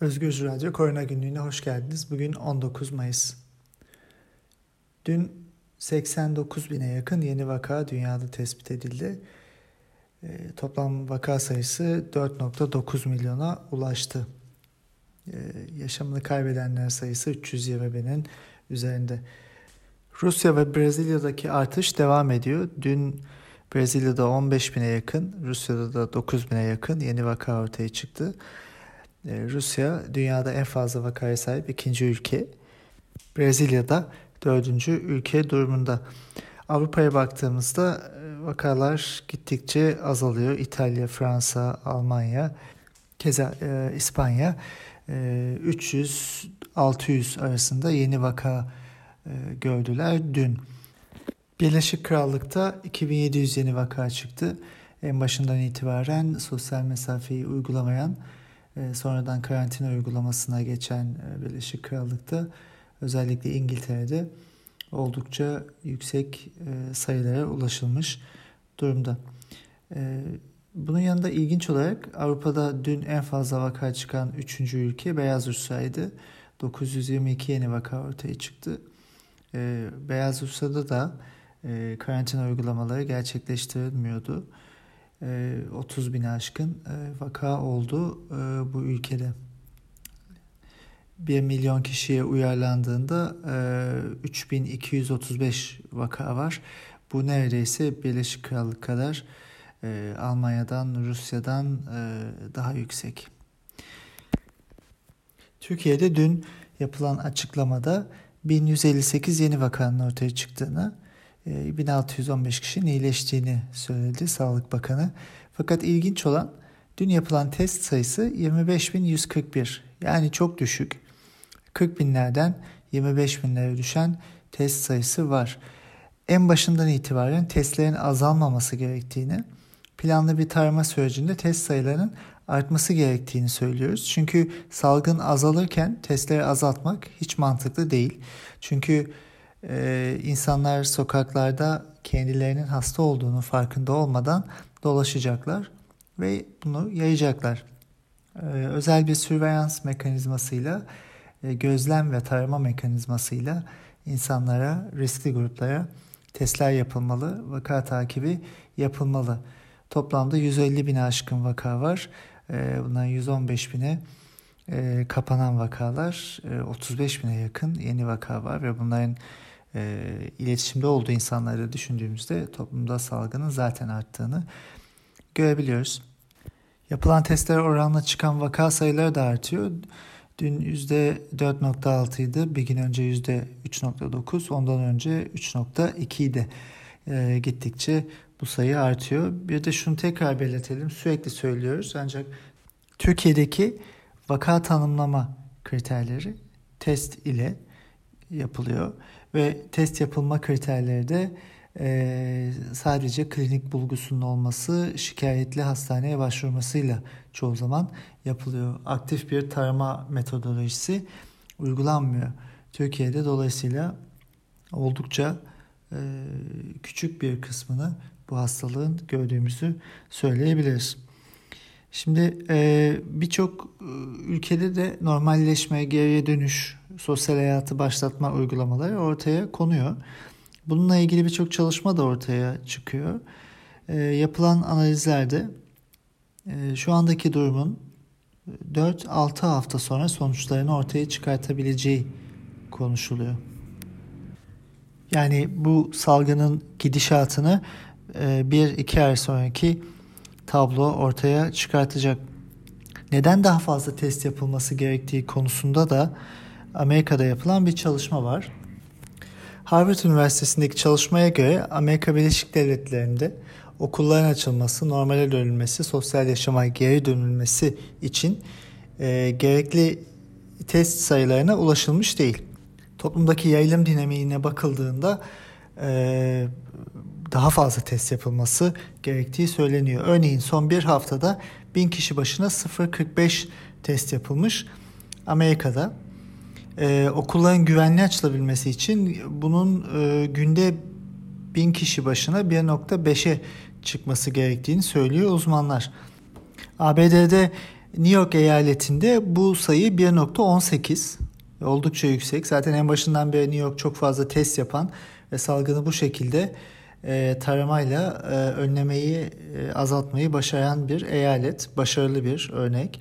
Özgür Radyo Korona Günlüğü'ne hoş geldiniz. Bugün 19 Mayıs. Dün 89 bine yakın yeni vaka dünyada tespit edildi. E, toplam vaka sayısı 4.9 milyona ulaştı. E, yaşamını kaybedenler sayısı 320 binin üzerinde. Rusya ve Brezilya'daki artış devam ediyor. Dün Brezilya'da 15 bine yakın, Rusya'da da 9 bine yakın yeni vaka ortaya çıktı. Ee, Rusya dünyada en fazla vakaya sahip ikinci ülke. Brezilya'da dördüncü ülke durumunda. Avrupa'ya baktığımızda e, vakalar gittikçe azalıyor. İtalya, Fransa, Almanya, keza e, İspanya e, 300-600 arasında yeni vaka e, gördüler dün. Birleşik Krallık'ta 2700 yeni vaka çıktı. En başından itibaren sosyal mesafeyi uygulamayan e, sonradan karantina uygulamasına geçen e, Birleşik Krallık'ta özellikle İngiltere'de oldukça yüksek e, sayılara ulaşılmış durumda. Bunun yanında ilginç olarak Avrupa'da dün en fazla vaka çıkan 3. ülke Beyaz Rusya'ydı. 922 yeni vaka ortaya çıktı. Beyaz Rusya'da da karantina uygulamaları gerçekleştirilmiyordu. 30 ee, bin aşkın e, vaka oldu e, bu ülkede. 1 milyon kişiye uyarlandığında 3235 e, vaka var. Bu neredeyse Birleşik Krallık kadar Almanya'dan, Rusya'dan daha yüksek. Türkiye'de dün yapılan açıklamada 1158 yeni vakanın ortaya çıktığını 1615 ee, kişinin iyileştiğini söyledi Sağlık Bakanı. Fakat ilginç olan dün yapılan test sayısı 25.141 yani çok düşük. 40 binlerden 25 binlere düşen test sayısı var. En başından itibaren testlerin azalmaması gerektiğini, planlı bir tarama sürecinde test sayılarının artması gerektiğini söylüyoruz. Çünkü salgın azalırken testleri azaltmak hiç mantıklı değil. Çünkü e, insanlar sokaklarda kendilerinin hasta olduğunu farkında olmadan dolaşacaklar ve bunu yayacaklar. E, özel bir sürveyans mekanizmasıyla, e, gözlem ve tarama mekanizmasıyla insanlara, riskli gruplara testler yapılmalı, vaka takibi yapılmalı. Toplamda 150 bine aşkın vaka var. E, bundan 115 bine e, kapanan vakalar, e, 35 bine yakın yeni vaka var ve bunların e, iletişimde olduğu insanları düşündüğümüzde toplumda salgının zaten arttığını görebiliyoruz. Yapılan testler oranla çıkan vaka sayıları da artıyor. Dün %4.6 idi, bir gün önce %3.9, ondan önce 3.2 idi. E, gittikçe bu sayı artıyor. Bir de şunu tekrar belirtelim, sürekli söylüyoruz ancak Türkiye'deki vaka tanımlama kriterleri test ile yapılıyor ve test yapılma kriterleri de e, sadece klinik bulgusunun olması, şikayetli hastaneye başvurmasıyla çoğu zaman yapılıyor. Aktif bir tarama metodolojisi uygulanmıyor. Türkiye'de dolayısıyla oldukça e, küçük bir kısmını bu hastalığın gördüğümüzü söyleyebiliriz. Şimdi e, birçok e, ülkede de normalleşme, geriye dönüş, sosyal hayatı başlatma uygulamaları ortaya konuyor. Bununla ilgili birçok çalışma da ortaya çıkıyor. E, yapılan analizlerde e, şu andaki durumun 4-6 hafta sonra sonuçlarını ortaya çıkartabileceği konuşuluyor. Yani bu salgının gidişatını e, bir iki ay sonraki tablo ortaya çıkartacak. Neden daha fazla test yapılması gerektiği konusunda da Amerika'da yapılan bir çalışma var. Harvard Üniversitesi'ndeki çalışmaya göre Amerika Birleşik Devletleri'nde okulların açılması, normale dönülmesi, sosyal yaşama geri dönülmesi için e, gerekli test sayılarına ulaşılmış değil. Toplumdaki yayılım dinamiğine bakıldığında e, daha fazla test yapılması gerektiği söyleniyor. Örneğin son bir haftada bin kişi başına 0.45 test yapılmış Amerika'da. Ee, okulların güvenli açılabilmesi için bunun e, günde bin kişi başına 1.5'e çıkması gerektiğini söylüyor uzmanlar. ABD'de New York eyaletinde bu sayı 1.18 oldukça yüksek. Zaten en başından beri New York çok fazla test yapan ve salgını bu şekilde e, taramayla e, önlemeyi, e, azaltmayı başaran bir eyalet. Başarılı bir örnek.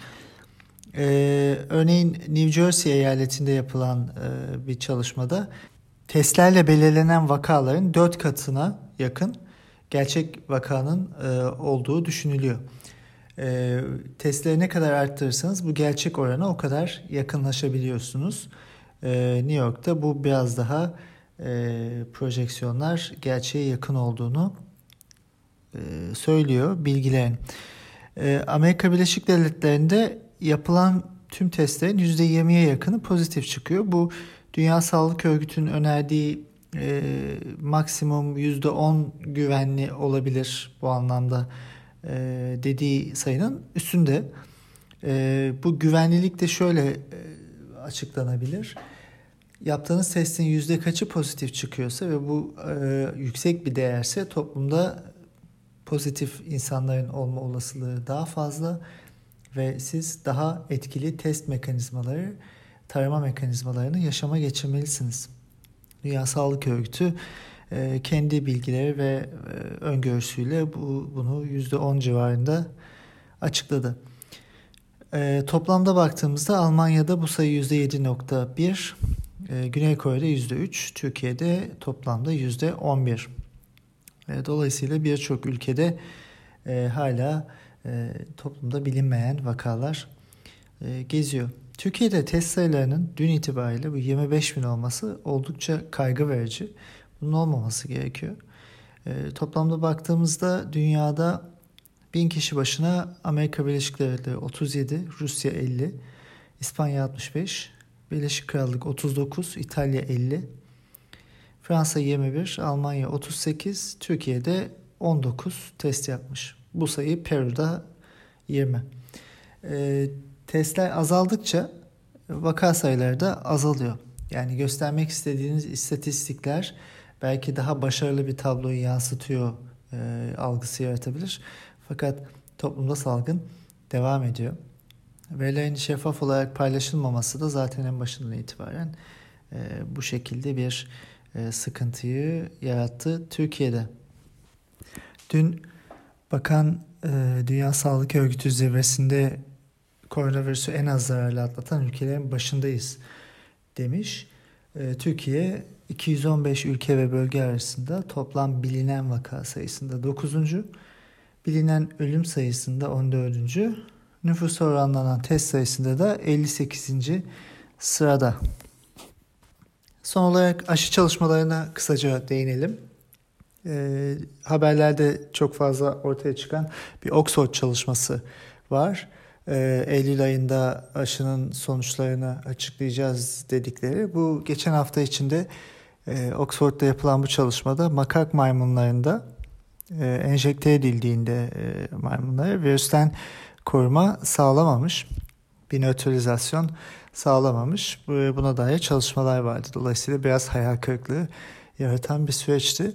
Örneğin New Jersey eyaletinde yapılan bir çalışmada testlerle belirlenen vakaların 4 katına yakın gerçek vakanın olduğu düşünülüyor. Testleri ne kadar arttırırsanız bu gerçek orana o kadar yakınlaşabiliyorsunuz. New York'ta bu biraz daha e, projeksiyonlar gerçeğe yakın olduğunu e, söylüyor bilgilerin. E, Amerika Birleşik Devletleri'nde yapılan tüm testlerin %20'ye yakını pozitif çıkıyor. Bu Dünya Sağlık Örgütü'nün önerdiği e, maksimum %10 güvenli olabilir bu anlamda e, dediği sayının üstünde. E, bu güvenlilik de şöyle e, açıklanabilir. Yaptığınız testin yüzde kaçı pozitif çıkıyorsa ve bu e, yüksek bir değerse toplumda pozitif insanların olma olasılığı daha fazla ve siz daha etkili test mekanizmaları, tarama mekanizmalarını yaşama geçirmelisiniz. Dünya Sağlık Örgütü e, kendi bilgileri ve e, öngörüsüyle bu, bunu %10 civarında açıkladı. E, toplamda baktığımızda Almanya'da bu sayı %7.1, e, Güney Kore'de %3, Türkiye'de toplamda %11. E, dolayısıyla birçok ülkede e, hala e, toplumda bilinmeyen vakalar e, geziyor. Türkiye'de test sayılarının dün itibariyle bu 25 bin olması oldukça kaygı verici. Bunun olmaması gerekiyor. Toplamda baktığımızda dünyada bin kişi başına Amerika Birleşik Devletleri 37, Rusya 50, İspanya 65, Birleşik Krallık 39, İtalya 50, Fransa 21, Almanya 38, Türkiye'de 19 test yapmış. Bu sayı Peru'da 20. E, testler azaldıkça vaka sayıları da azalıyor. Yani göstermek istediğiniz istatistikler belki daha başarılı bir tabloyu yansıtıyor e, algısı yaratabilir. Fakat toplumda salgın devam ediyor. Verilerin şeffaf olarak paylaşılmaması da zaten en başından itibaren e, bu şekilde bir e, sıkıntıyı yarattı Türkiye'de. Dün Bakan e, Dünya Sağlık Örgütü zirvesinde koronavirüsü en az zararlı atlatan ülkelerin başındayız demiş. E, Türkiye 215 ülke ve bölge arasında toplam bilinen vaka sayısında 9. Bilinen ölüm sayısında 14. Nüfus oranlanan test sayısında da 58. sırada. Son olarak aşı çalışmalarına kısaca değinelim. E, haberlerde çok fazla ortaya çıkan bir Oxford çalışması var. E, Eylül ayında aşının sonuçlarını açıklayacağız dedikleri. Bu geçen hafta içinde e, Oxford'da yapılan bu çalışmada makak maymunlarında e, enjekte edildiğinde e, maymunlara virüsten koruma sağlamamış. Bir nötralizasyon sağlamamış. Buna dair çalışmalar vardı. Dolayısıyla biraz hayal kırıklığı yaratan bir süreçti.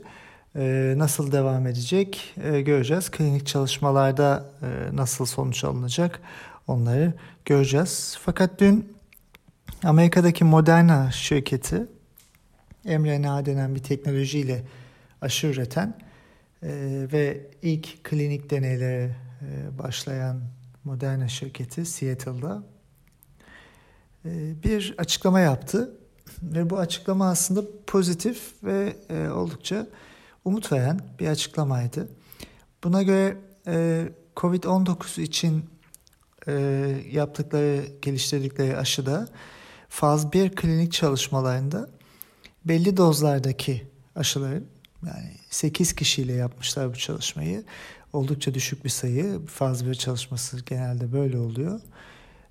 Ee, nasıl devam edecek ee, göreceğiz. Klinik çalışmalarda e, nasıl sonuç alınacak onları göreceğiz. Fakat dün Amerika'daki Moderna şirketi mRNA denen bir teknolojiyle aşı üreten e, ve ilk klinik deneylere e, başlayan Moderna şirketi Seattle'da bir açıklama yaptı ve bu açıklama aslında pozitif ve oldukça umut veren bir açıklamaydı. Buna göre e, COVID-19 için e, yaptıkları, geliştirdikleri aşıda faz 1 klinik çalışmalarında belli dozlardaki aşıların yani 8 kişiyle yapmışlar bu çalışmayı. Oldukça düşük bir sayı. Faz 1 çalışması genelde böyle oluyor.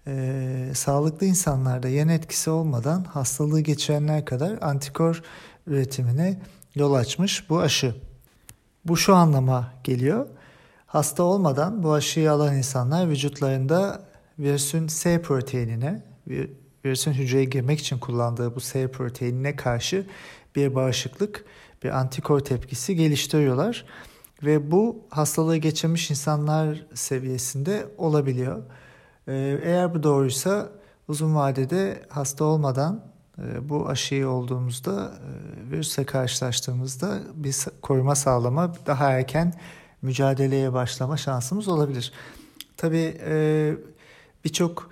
Ee, sağlıklı insanlarda yan etkisi olmadan hastalığı geçirenler kadar antikor üretimine yol açmış bu aşı. Bu şu anlama geliyor. Hasta olmadan bu aşıyı alan insanlar vücutlarında virüsün S proteinine, virüsün hücreye girmek için kullandığı bu S proteinine karşı bir bağışıklık, bir antikor tepkisi geliştiriyorlar. Ve bu hastalığı geçirmiş insanlar seviyesinde olabiliyor. E, eğer bu doğruysa uzun vadede hasta olmadan e, bu aşıyı olduğumuzda e, virüse karşılaştığımızda bir koruma sağlama daha erken mücadeleye başlama şansımız olabilir. Tabii e, birçok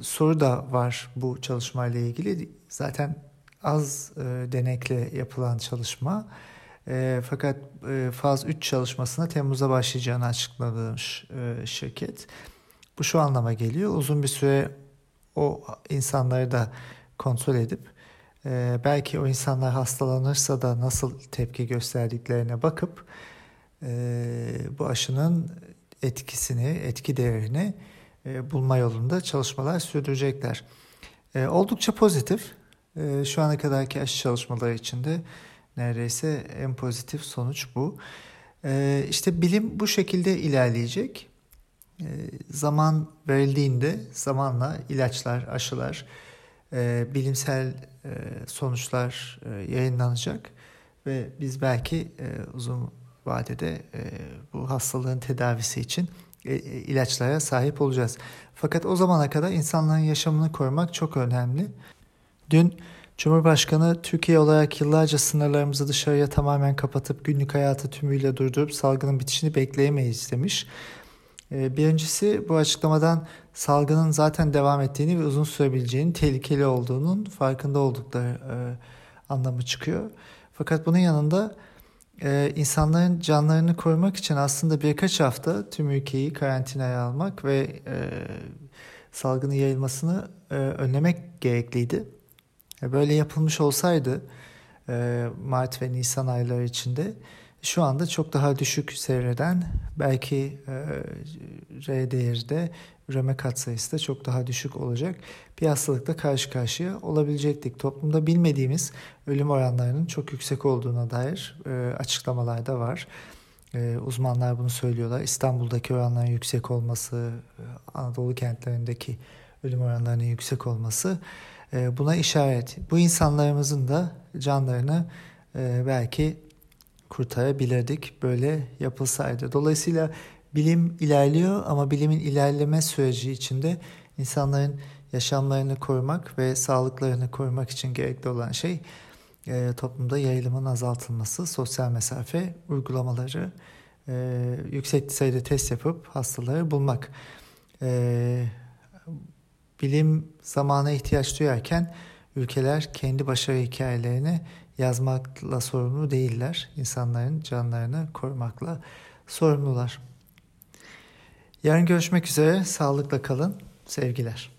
soru da var bu çalışmayla ilgili. Zaten az denekle yapılan çalışma. fakat faz 3 çalışmasına Temmuz'da başlayacağını açıklamış şirket. Bu şu anlama geliyor. Uzun bir süre o insanları da kontrol edip e, belki o insanlar hastalanırsa da nasıl tepki gösterdiklerine bakıp e, bu aşının etkisini, etki değerini e, bulma yolunda çalışmalar sürdürecekler. E, oldukça pozitif. E, şu ana kadarki aşı çalışmaları içinde neredeyse en pozitif sonuç bu. E, işte bilim bu şekilde ilerleyecek. E, zaman verildiğinde zamanla ilaçlar, aşılar, e, bilimsel e, sonuçlar e, yayınlanacak ve biz belki uzun vadede bu hastalığın tedavisi için ilaçlara sahip olacağız. Fakat o zamana kadar insanların yaşamını korumak çok önemli. Dün Cumhurbaşkanı Türkiye olarak yıllarca sınırlarımızı dışarıya tamamen kapatıp günlük hayatı tümüyle durdurup salgının bitişini bekleyemeyiz demiş. Ee, birincisi bu açıklamadan salgının zaten devam ettiğini ve uzun sürebileceğinin tehlikeli olduğunun farkında oldukları e, anlamı çıkıyor. Fakat bunun yanında e, insanların canlarını korumak için aslında birkaç hafta tüm ülkeyi karantinaya almak ve e, salgının yayılmasını önlemek gerekliydi. Böyle yapılmış olsaydı Mart ve Nisan ayları içinde şu anda çok daha düşük seyreden belki e, R değeri de üreme katsayısı da çok daha düşük olacak bir hastalıkla karşı karşıya olabilecektik. Toplumda bilmediğimiz ölüm oranlarının çok yüksek olduğuna dair e, açıklamalar da var. E, uzmanlar bunu söylüyorlar. İstanbul'daki oranların yüksek olması, e, Anadolu kentlerindeki ölüm oranlarının yüksek olması e, buna işaret. Bu insanlarımızın da canlarını e, belki kurtarabilirdik böyle yapılsaydı. Dolayısıyla bilim ilerliyor ama bilimin ilerleme süreci içinde insanların yaşamlarını korumak ve sağlıklarını korumak için gerekli olan şey e, toplumda yayılımın azaltılması, sosyal mesafe uygulamaları, yüksek sayıda test yapıp hastaları bulmak. Bilim zamana ihtiyaç duyarken ülkeler kendi başarı hikayelerini yazmakla sorumlu değiller. İnsanların canlarını korumakla sorumlular. Yarın görüşmek üzere. Sağlıkla kalın. Sevgiler.